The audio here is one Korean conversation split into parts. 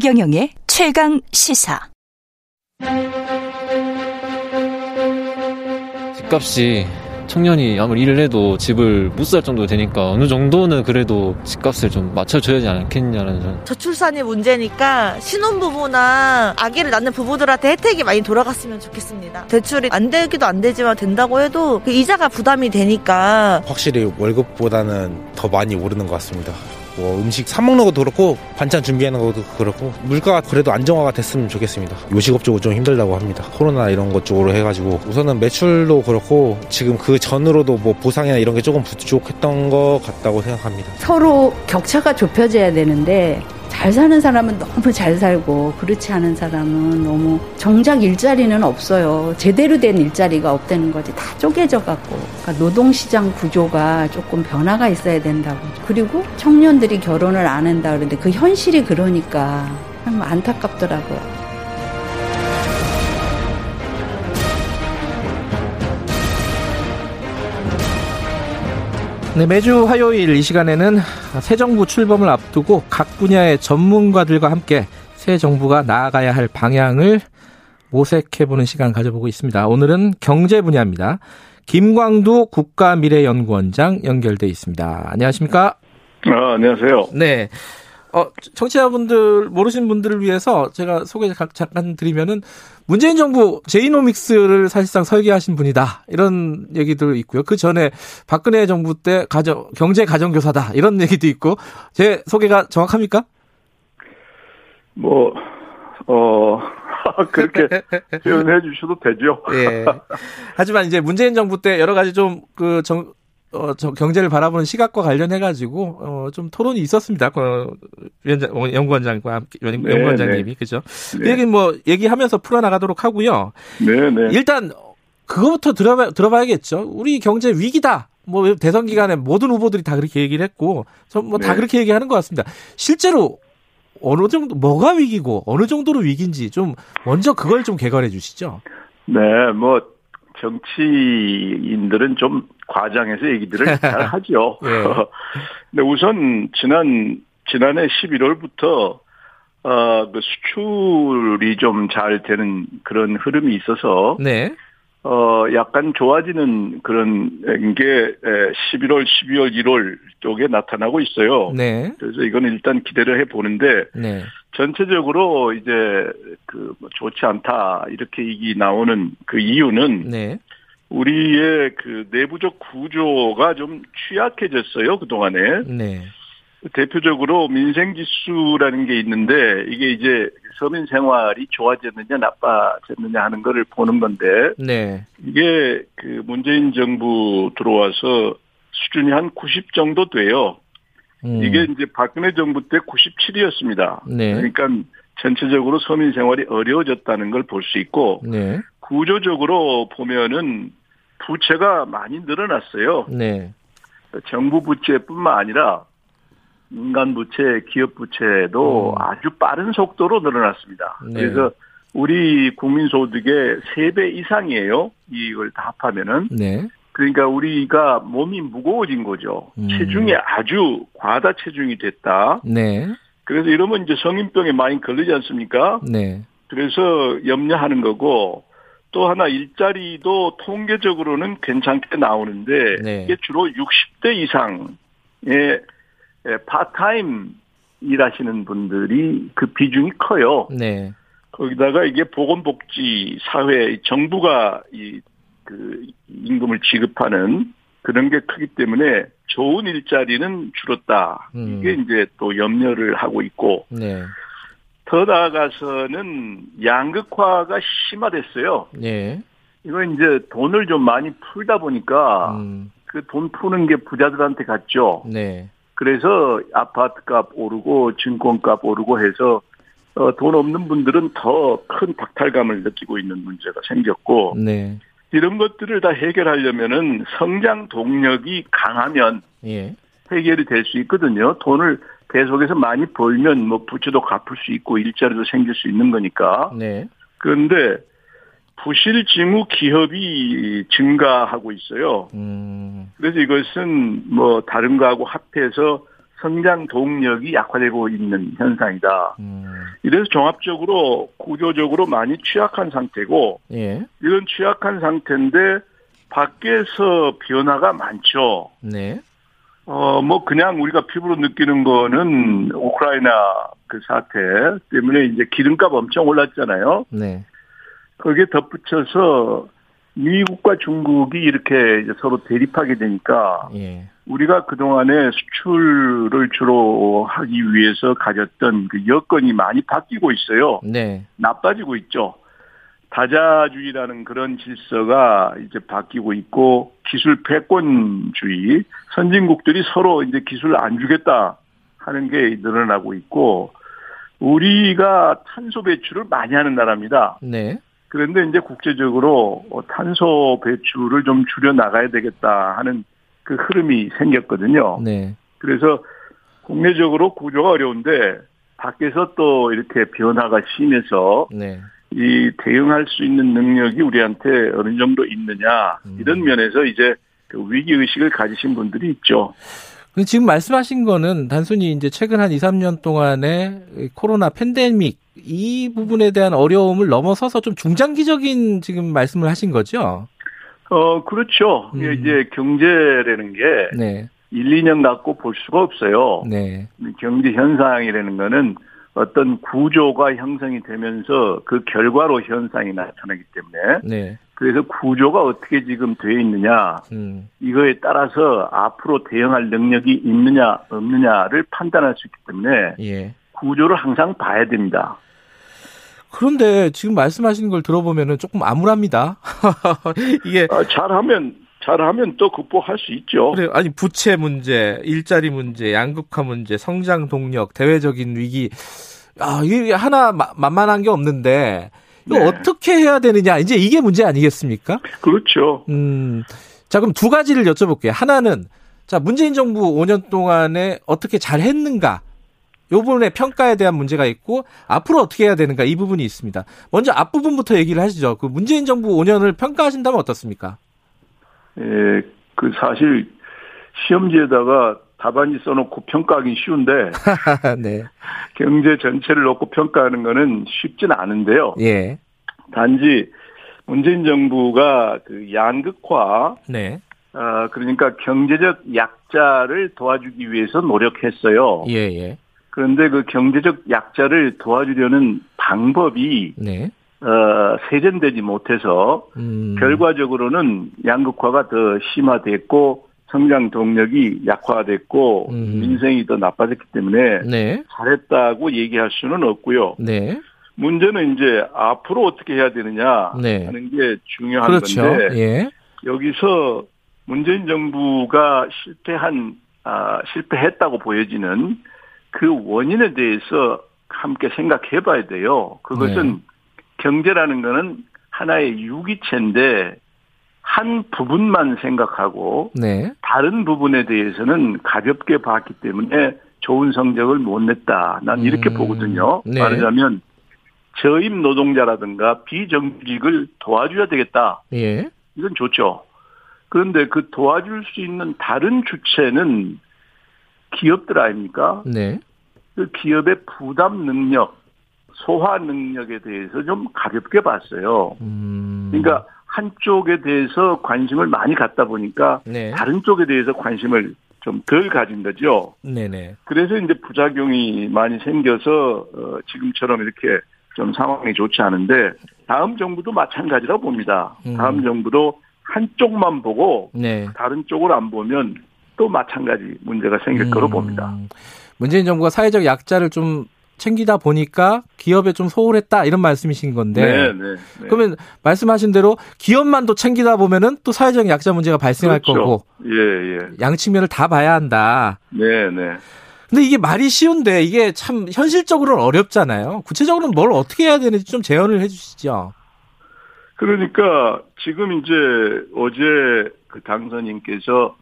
최경영의 최강 시사. 집값이 청년이 아무리 일을 해도 집을 못 살 정도 되니까 어느 정도는 그래도 집값을 좀 맞춰줘야 하지 않겠냐는 좀. 저출산이 문제니까 신혼부부나 아기를 낳는 부부들한테 혜택이 많이 돌아갔으면 좋겠습니다. 대출이 안 되기도 안 되지만 된다고 해도 그 이자가 부담이 되니까 확실히 월급보다는 더 많이 오르는 것 같습니다. 뭐 음식 사 먹는 것도 그렇고 반찬 준비하는 것도 그렇고 물가가 그래도 안정화가 됐으면 좋겠습니다. 요식업 쪽은 좀 힘들다고 합니다. 코로나 이런 것 쪽으로 해가지고 우선은 매출도 그렇고 지금 그 전으로도 뭐 보상이나 이런 게 조금 부족했던 것 같다고 생각합니다. 서로 격차가 좁혀져야 되는데 잘 사는 사람은 너무 잘 살고 그렇지 않은 사람은 너무 정작 일자리는 없어요. 제대로 된 일자리가 없다는 거지. 다 쪼개져 갖고. 그러니까 노동시장 구조가 조금 변화가 있어야 된다고. 그리고 청년들이 결혼을 안 한다 그러는데 그 현실이 그러니까 참 안타깝더라고요. 네, 매주 화요일 이 시간에는 새 정부 출범을 앞두고 각 분야의 전문가들과 함께 새 정부가 나아가야 할 방향을 모색해보는 시간 가져보고 있습니다. 오늘은 경제 분야입니다. 김광두 국가미래연구원장 연결돼 있습니다. 안녕하십니까? 아, 안녕하세요. 네. 어, 청취자분들, 모르신 분들을 위해서 제가 소개 잠깐 드리면은 문재인 정부 제이노믹스를 사실상 설계하신 분이다. 이런 얘기도 있고요. 그 전에 박근혜 정부 때 가정, 경제 가정교사다. 이런 얘기도 있고. 제 소개가 정확합니까? 뭐, 어, 그렇게 표현해 주셔도 되죠. 예. 하지만 이제 문재인 정부 때 여러 가지 좀그 정, 어, 저 경제를 바라보는 시각과 관련해 가지고, 어, 좀 토론이 있었습니다. 그, 위원장, 연구원장과 함께, 네, 연구원장님이, 네. 그죠? 네. 그 얘기 뭐, 얘기하면서 풀어나가도록 하고요. 네네. 네. 일단, 그거부터 들어봐, 들어봐야겠죠. 우리 경제 위기다. 뭐, 대선 기간에 모든 후보들이 다 그렇게 얘기를 했고, 뭐다 네. 그렇게 얘기하는 것 같습니다. 실제로, 어느 정도, 뭐가 위기고, 어느 정도로 위기인지 좀, 먼저 그걸 좀 개괄해 주시죠. 네, 뭐, 정치인들은 좀 과장해서 얘기들을 잘 하죠. 네. 근데 우선 지난 지난해 11월부터 어, 그 수출이 좀 잘 되는 그런 흐름이 있어서 네. 어, 약간 좋아지는 그런 게 11월, 12월, 1월 쪽에 나타나고 있어요. 네. 그래서 이건 일단 기대를 해 보는데 네. 전체적으로 이제 그뭐 좋지 않다 이렇게 얘기 나오는 그 이유는 네. 우리의 그 내부적 구조가 좀 취약해졌어요 그 동안에. 네. 대표적으로 민생지수라는 게 있는데 이게 이제 서민 생활이 좋아졌느냐 나빠졌느냐 하는 거를 보는 건데 네. 이게 그 문재인 정부 들어와서 수준이 한 90 정도 돼요. 음. 이게 이제 박근혜 정부 때 97이었습니다. 네. 그러니까 전체적으로 서민 생활이 어려워졌다는 걸 볼 수 있고 네. 구조적으로 보면은 부채가 많이 늘어났어요. 네. 정부 부채뿐만 아니라 민간 부채, 기업 부채도 음. 아주 빠른 속도로 늘어났습니다. 네. 그래서 우리 국민 소득의 3배 이상이에요. 이걸 다 합하면은. 네. 그러니까 우리가 몸이 무거워진 거죠. 음. 체중이 아주 과다 체중이 됐다. 네. 그래서 이러면 이제 성인병에 많이 걸리지 않습니까? 네. 그래서 염려하는 거고 또 하나 일자리도 통계적으로는 괜찮게 나오는데 네. 이게 주로 60대 이상의 파트타임 일하시는 분들이 그 비중이 커요. 네. 거기다가 이게 보건복지 사회 정부가 이 그 임금을 지급하는 그런 게 크기 때문에 좋은 일자리는 줄었다. 음. 이게 이제 또 염려를 하고 있고 네. 더 나아가서는 양극화가 심화됐어요. 네. 이건 이제 돈을 좀 많이 풀다 보니까 음. 그돈 푸는 게 부자들한테 갔죠. 네. 그래서 아파트 값 오르고 증권 값 오르고 해서 어, 돈 없는 분들은 더 큰 박탈감을 느끼고 있는 문제가 생겼고 네. 이런 것들을 다 해결하려면은 성장 동력이 강하면 예. 해결이 될 수 있거든요. 돈을 계속해서 많이 벌면 뭐 부채도 갚을 수 있고 일자리도 생길 수 있는 거니까. 네. 그런데 부실지무 기업이 증가하고 있어요. 음. 그래서 이것은 뭐 다른 거하고 합해서 성장 동력이 약화되고 있는 현상이다. 음. 이래서 종합적으로 구조적으로 많이 취약한 상태고 예. 이런 취약한 상태인데 밖에서 변화가 많죠. 네. 어, 뭐, 그냥 우리가 피부로 느끼는 거는 우크라이나 그 사태 때문에 이제 기름값 엄청 올랐잖아요. 네. 거기에 덧붙여서 미국과 중국이 이렇게 이제 서로 대립하게 되니까 예. 우리가 그동안에 수출을 주로 하기 위해서 가졌던 그 여건이 많이 바뀌고 있어요. 네. 나빠지고 있죠. 다자주의라는 그런 질서가 이제 바뀌고 있고 기술 패권주의 선진국들이 서로 이제 기술을 안 주겠다 하는 게 늘어나고 있고 우리가 탄소 배출을 많이 하는 나라입니다. 네. 그런데 이제 국제적으로 탄소 배출을 좀 줄여 나가야 되겠다 하는 그 흐름이 생겼거든요. 네. 그래서 국내적으로 구조가 어려운데 밖에서 또 이렇게 변화가 심해서 네. 이 대응할 수 있는 능력이 우리한테 어느 정도 있느냐 음. 이런 면에서 이제 그 위기 의식을 가지신 분들이 있죠. 근데 지금 말씀하신 거는 단순히 이제 최근 한 2, 3년 동안의 이 코로나 팬데믹 이 부분에 대한 어려움을 넘어서서 좀 중장기적인 지금 말씀을 하신 거죠? 어 그렇죠. 음. 이제 경제라는 게 네. 1, 2년 갖고 볼 수가 없어요. 네. 경제 현상이라는 거는 어떤 구조가 형성이 되면서 그 결과로 현상이 나타나기 때문에 네. 그래서 구조가 어떻게 지금 되어 있느냐 음. 이거에 따라서 앞으로 대응할 능력이 있느냐 없느냐를 판단할 수 있기 때문에 예. 구조를 항상 봐야 됩니다. 그런데 지금 말씀하시는 걸 들어보면은 조금 암울합니다. 이게 아, 잘하면 잘하면 또 극복할 수 있죠. 그래 아니 부채 문제, 일자리 문제, 양극화 문제, 성장 동력, 대외적인 위기. 아, 이게 하나 마- 만만한 게 없는데 이거 네. 어떻게 해야 되느냐? 이제 이게 문제 아니겠습니까? 그렇죠. 음. 자, 그럼 두 가지를 여쭤볼게요. 하나는 자, 문재인 정부 5년 동안에 어떻게 잘 했는가? 요 부분의 평가에 대한 문제가 있고 앞으로 어떻게 해야 되는가 이 부분이 있습니다. 먼저 앞부분부터 얘기를 하시죠. 그 문재인 정부 5년을 평가하신다면 어떻습니까? 예, 그 사실 시험지에다가 답안지 써놓고 평가하기 쉬운데 네. 경제 전체를 놓고 평가하는 거는 쉽진 않은데요. 예. 단지 문재인 정부가 그 양극화, 네. 어, 그러니까 경제적 약자를 도와주기 위해서 노력했어요. 예, 예. 그런데 그 경제적 약자를 도와주려는 방법이 네. 어, 세련되지 못해서 음. 결과적으로는 양극화가 더 심화됐고 성장 동력이 약화됐고 음. 민생이 더 나빠졌기 때문에 네. 잘했다고 얘기할 수는 없고요. 네. 문제는 이제 앞으로 어떻게 해야 되느냐 네. 하는 게 중요한 그렇죠. 건데 예. 여기서 문재인 정부가 실패한 아, 실패했다고 보여지는 그 원인에 대해서 함께 생각해 봐야 돼요. 그것은 네. 경제라는 거는 하나의 유기체인데 한 부분만 생각하고 네. 다른 부분에 대해서는 가볍게 봤기 때문에 좋은 성적을 못 냈다. 난 이렇게 음, 보거든요. 네. 말하자면 저임 노동자라든가 비정규직을 도와줘야 되겠다. 예. 이건 좋죠. 그런데 그 도와줄 수 있는 다른 주체는 기업들 아닙니까? 네. 그 기업의 부담 능력, 소화 능력에 대해서 좀 가볍게 봤어요. 음. 그러니까 한쪽에 대해서 관심을 많이 갖다 보니까 네. 다른 쪽에 대해서 관심을 좀 덜 가진 거죠. 네네. 그래서 이제 부작용이 많이 생겨서 어, 지금처럼 이렇게 좀 상황이 좋지 않은데 다음 정부도 마찬가지라고 봅니다. 음. 다음 정부도 한쪽만 보고 네. 다른 쪽을 안 보면 또 마찬가지 문제가 생길 거로 음. 봅니다. 문재인 정부가 사회적 약자를 좀 챙기다 보니까 기업에 좀 소홀했다 이런 말씀이신 건데 네, 네. 네. 그러면 말씀하신 대로 기업만도 챙기다 보면은 또 사회적 약자 문제가 발생할 그렇죠. 거고 예, 예. 양 측면을 다 봐야 한다. 네, 네. 근데 이게 말이 쉬운데 이게 참 현실적으로는 어렵잖아요. 구체적으로는 뭘 어떻게 해야 되는지 좀 제언을 해주시죠. 그러니까 지금 이제 어제 그 당선인께서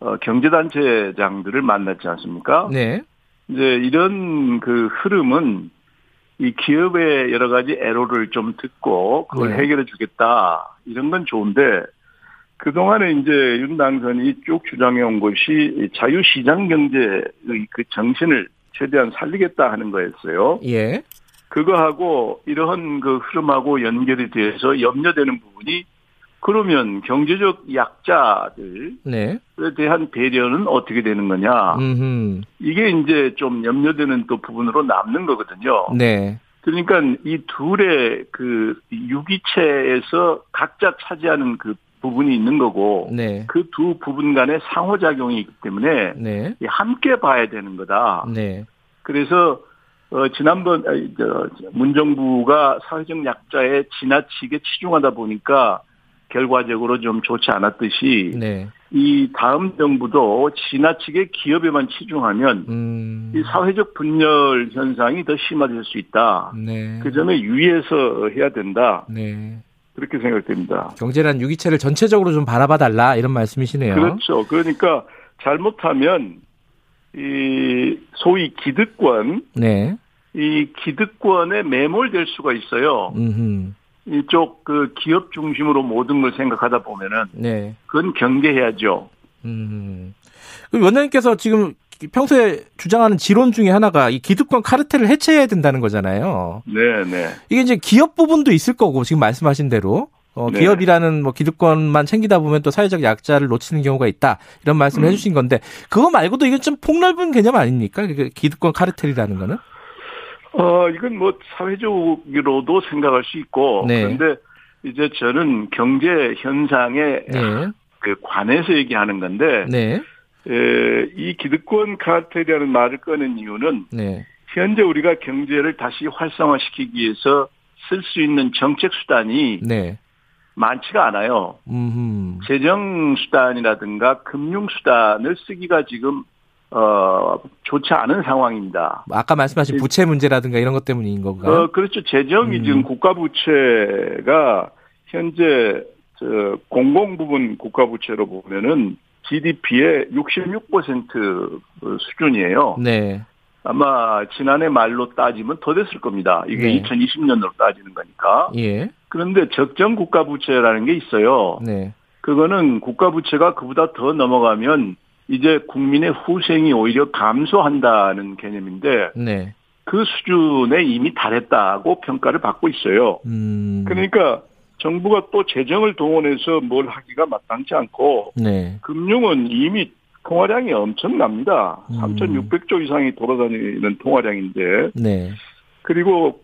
어, 경제단체장들을 만났지 않습니까? 네. 이제 이런 그 흐름은 이 기업의 여러 가지 애로를 좀 듣고 그걸 네. 해결해 주겠다 이런 건 좋은데 그 동안에 이제 윤 당선이 쭉 주장해 온 것이 이 자유 시장 경제의 그 정신을 최대한 살리겠다 하는 거였어요. 예. 그거하고 이러한 그 흐름하고 연결이 돼서 염려되는 부분이 그러면 경제적 약자들에 네. 대한 배려는 어떻게 되는 거냐. 음흠. 이게 이제 좀 염려되는 또 부분으로 남는 거거든요. 네. 그러니까 이 둘의 그 유기체에서 각자 차지하는 그 부분이 있는 거고 네. 그두 부분 간의 상호작용이 있기 때문에 네. 함께 봐야 되는 거다. 네. 그래서 어, 지난번 아니, 저, 문정부가 사회적 약자에 지나치게 치중하다 보니까 결과적으로 좀 좋지 않았듯이 네. 이 다음 정부도 지나치게 기업에만 치중하면 음. 이 사회적 분열 현상이 더 심화될 수 있다. 네. 그 점에 유의해서 해야 된다. 네. 그렇게 생각됩니다. 경제란 유기체를 전체적으로 좀 바라봐 달라 이런 말씀이시네요. 그렇죠. 그러니까 잘못하면 이 소위 기득권, 네. 이 기득권에 매몰될 수가 있어요. 음. 이쪽 그 기업 중심으로 모든 걸 생각하다 보면은 네. 그건 경계해야죠. 음. 그 원장님께서 지금 평소에 주장하는 지론 중에 하나가 이 기득권 카르텔을 해체해야 된다는 거잖아요. 네, 네. 이게 이제 기업 부분도 있을 거고 지금 말씀하신 대로 어, 네. 기업이라는 뭐 기득권만 챙기다 보면 또 사회적 약자를 놓치는 경우가 있다 이런 말씀을 음. 해주신 건데 그거 말고도 이건 좀 폭넓은 개념 아닙니까? 그 기득권 카르텔이라는 거는? 어, 이건 뭐 사회적으로도 생각할 수 있고 네. 그런데 이제 저는 경제 현상에 네, 그 관해서 얘기하는 건데 네, 에, 이 기득권 카르텔이라는 말을 꺼낸 이유는 네, 현재 우리가 경제를 다시 활성화시키기 위해서 쓸 수 있는 정책 수단이 네. 많지가 않아요. 음, 재정 수단이라든가 금융 수단을 쓰기가 지금 어 좋지 않은 상황입니다. 아까 말씀하신 부채 문제라든가 이런 것 때문인 건가요? 어 그렇죠. 재정이 음. 지금 국가 부채가 현재 저 공공 부분 국가 부채로 보면은 GDP의 66% 수준이에요. 네, 아마 지난해 말로 따지면 더 됐을 겁니다. 이게 네. 2020년으로 따지는 거니까. 예, 그런데 적정 국가 부채라는 게 있어요. 네, 그거는 국가 부채가 그보다 더 넘어가면 이제 국민의 후생이 오히려 감소한다는 개념인데 네, 그 수준에 이미 달했다고 평가를 받고 있어요. 음, 그러니까 정부가 또 재정을 동원해서 뭘 하기가 마땅치 않고 네, 금융은 이미 통화량이 엄청납니다. 음. 3,600조 이상이 돌아다니는 통화량인데 네, 그리고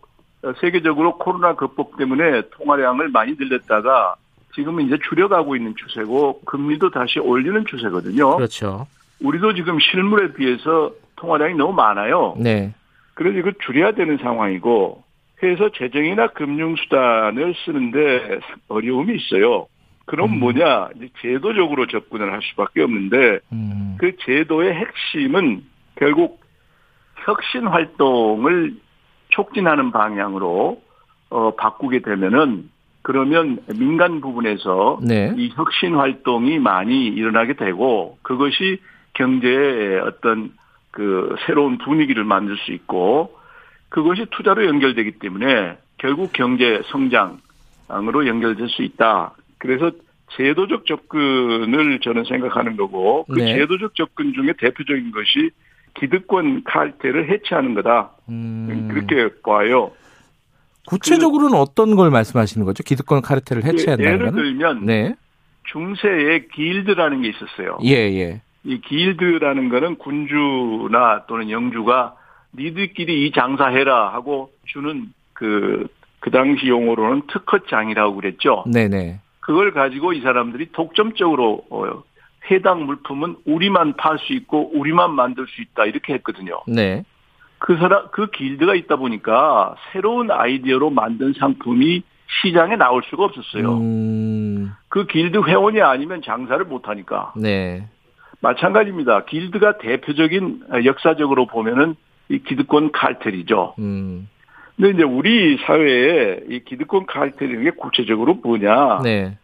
세계적으로 코로나 극복 때문에 통화량을 많이 늘렸다가 지금은 이제 줄여가고 있는 추세고 금리도 다시 올리는 추세거든요. 그렇죠. 우리도 지금 실물에 비해서 통화량이 너무 많아요. 네, 그래서 이거 줄여야 되는 상황이고 해서 재정이나 금융수단을 쓰는데 어려움이 있어요. 그럼 음. 뭐냐 이제 제도적으로 접근을 할 수밖에 없는데 음, 그 제도의 핵심은 결국 혁신 활동을 촉진하는 방향으로 어, 바꾸게 되면은 그러면 민간 부분에서 네, 이 혁신 활동이 많이 일어나게 되고 그것이 경제의 어떤 그 새로운 분위기를 만들 수 있고 그것이 투자로 연결되기 때문에 결국 경제 성장으로 연결될 수 있다. 그래서 제도적 접근을 저는 생각하는 거고 그 네. 제도적 접근 중에 대표적인 것이 기득권 칼퇴를 해체하는 거다. 음, 그렇게 봐요. 구체적으로는 어떤 걸 말씀하시는 거죠? 기득권 카르텔을 해체한다는 예를 거는? 들면 네, 중세에 길드라는 게 있었어요. 예, 예, 이 길드라는 거는 군주나 또는 영주가 니들끼리 이 장사해라 하고 주는 그, 그 당시 용어로는 특허장이라고 그랬죠. 네, 네, 그걸 가지고 이 사람들이 독점적으로 어, 해당 물품은 우리만 팔 수 있고 우리만 만들 수 있다 이렇게 했거든요. 네, 그 사람 그 길드가 있다 보니까 새로운 아이디어로 만든 상품이 시장에 나올 수가 없었어요. 음, 그 길드 회원이 아니면 장사를 못 하니까. 네, 마찬가지입니다. 길드가 대표적인 어, 역사적으로 보면은 이 기득권 칼텔이죠. 음, 근데 이제 우리 사회에 이 기득권 칼텔이라는 게 구체적으로 뭐냐? 네,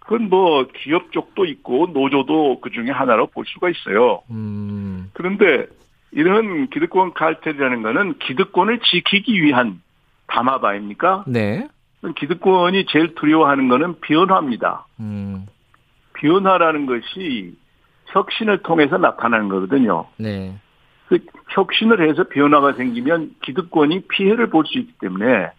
그건 뭐 기업 쪽도 있고 노조도 그 중에 하나로 볼 수가 있어요. 음, 그런데 이런 기득권 칼텔이라는 거는 기득권을 지키기 위한 담합 아닙니까? 네, 기득권이 제일 두려워하는 거는 변화입니다. 음, 변화라는 것이 혁신을 통해서 나타나는 거거든요. 네, 그 혁신을 해서 변화가 생기면 기득권이 피해를 볼 수 있기 때문에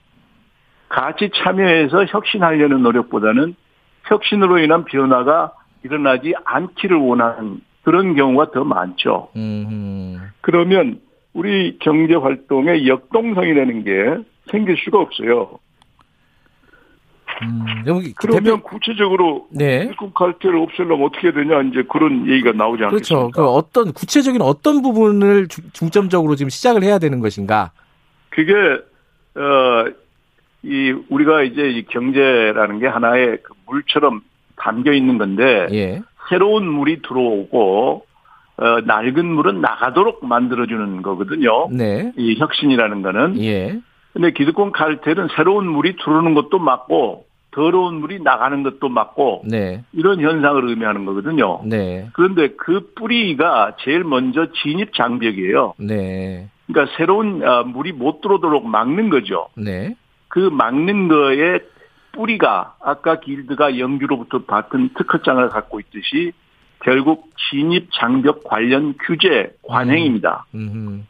같이 참여해서 혁신하려는 노력보다는 혁신으로 인한 변화가 일어나지 않기를 원하는 그런 경우가 더 많죠. 음. 그러면 우리 경제 활동의 역동성이라는 게 생길 수가 없어요. 음, 그러면 대표... 구체적으로 네. 일꾼 칼퇴를 없애려면 어떻게 되냐 이제 그런 얘기가 나오지 않겠습니까? 그렇죠. 그 어떤 구체적인 어떤 부분을 중점적으로 지금 시작을 해야 되는 것인가? 그게 어 이 우리가 이제 이 경제라는 게 하나의 그 물처럼 담겨 있는 건데 예. 새로운 물이 들어오고 어, 낡은 물은 나가도록 만들어주는 거거든요. 네. 이 혁신이라는 거는. 예. 근데 기득권 칼텔은 새로운 물이 들어오는 것도 맞고 더러운 물이 나가는 것도 맞고 네. 이런 현상을 의미하는 거거든요. 네. 그런데 그 뿌리가 제일 먼저 진입 장벽이에요. 네. 그러니까 새로운 아, 물이 못 들어오도록 막는 거죠. 네. 그 막는 거에 뿌리가 아까 길드가 영주로부터 받은 특허장을 갖고 있듯이 결국 진입 장벽 관련 규제 관행입니다. 음.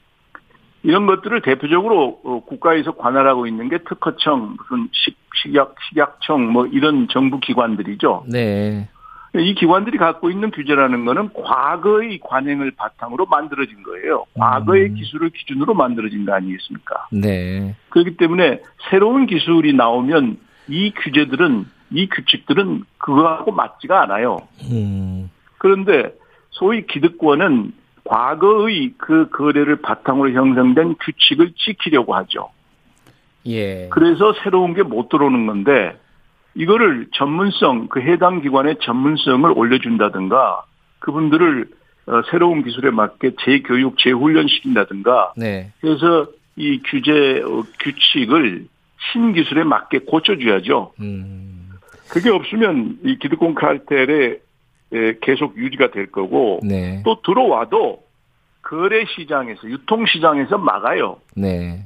이런 것들을 대표적으로 어, 국가에서 관할하고 있는 게 특허청, 무슨 식, 식약, 식약청 뭐 이런 정부 기관들이죠. 네. 이 기관들이 갖고 있는 규제라는 거는 과거의 관행을 바탕으로 만들어진 거예요. 과거의 음. 기술을 기준으로 만들어진 거 아니겠습니까? 네. 그렇기 때문에 새로운 기술이 나오면 이 규제들은 이 규칙들은 그거하고 맞지가 않아요. 음. 그런데 소위 기득권은 과거의 그 거래를 바탕으로 형성된 규칙을 지키려고 하죠. 예. 그래서 새로운 게 못 들어오는 건데 이거를 전문성 그 해당 기관의 전문성을 올려준다든가 그분들을 어, 새로운 기술에 맞게 재교육 재훈련 시킨다든가 네. 그래서 이 규제 어, 규칙을 신기술에 맞게 고쳐줘야죠. 음. 그게 없으면 이 기득권 칼텔에 계속 유지가 될 거고 네. 또 들어와도 거래 시장에서 유통 시장에서 막아요. 네.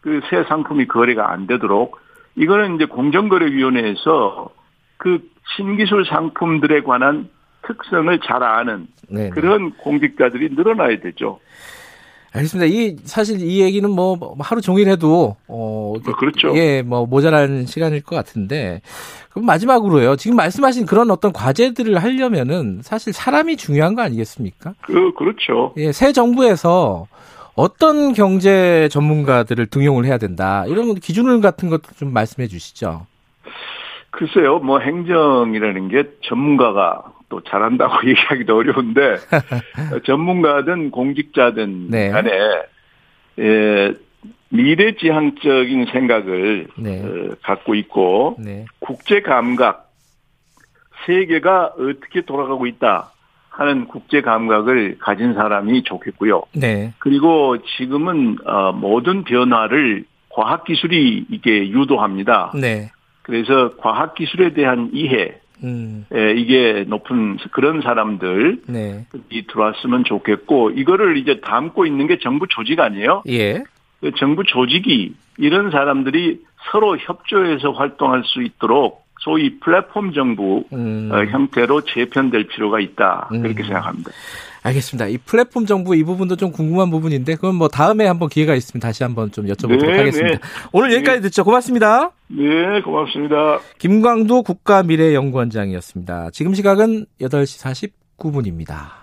그 새 상품이 거래가 안 되도록 이거는 이제 공정거래위원회에서 그 신기술 상품들에 관한 특성을 잘 아는 네네. 그런 공직자들이 늘어나야 되죠. 알겠습니다. 이 사실 이 얘기는 뭐 하루 종일 해도 어뭐 그렇죠. 예, 뭐 모자란 시간일 것 같은데 그럼 마지막으로요. 지금 말씀하신 그런 어떤 과제들을 하려면은 사실 사람이 중요한 거 아니겠습니까? 그 그렇죠. 예, 새 정부에서 어떤 경제 전문가들을 등용을 해야 된다. 이런 기준을 같은 것도 좀 말씀해 주시죠. 글쎄요, 뭐 행정이라는 게 전문가가 또 잘한다고 얘기하기도 어려운데 전문가든 공직자든 네. 간에 예, 미래지향적인 생각을 네. 어, 갖고 있고 네. 국제 감각 세계가 어떻게 돌아가고 있다 하는 국제 감각을 가진 사람이 좋겠고요. 네. 그리고 지금은 어, 모든 변화를 과학 기술이 이게 유도합니다. 네. 그래서 과학 기술에 대한 이해 음. 예, 이게 높은 그런 사람들이 네. 들어왔으면 좋겠고 이거를 이제 담고 있는 게 정부 조직 아니에요? 예. 그 정부 조직이 이런 사람들이 서로 협조해서 활동할 수 있도록 소위 플랫폼 정부 음. 어, 형태로 재편될 필요가 있다 그렇게 음. 생각합니다. 알겠습니다. 이 플랫폼 정부 이 부분도 좀 궁금한 부분인데 그건 뭐 다음에 한번 기회가 있으면 다시 한번 좀 여쭤보도록 네, 하겠습니다. 네. 오늘 여기까지 듣죠. 고맙습니다. 네, 고맙습니다. 김광도 국가미래연구원장이었습니다. 지금 시각은 8시 49분입니다.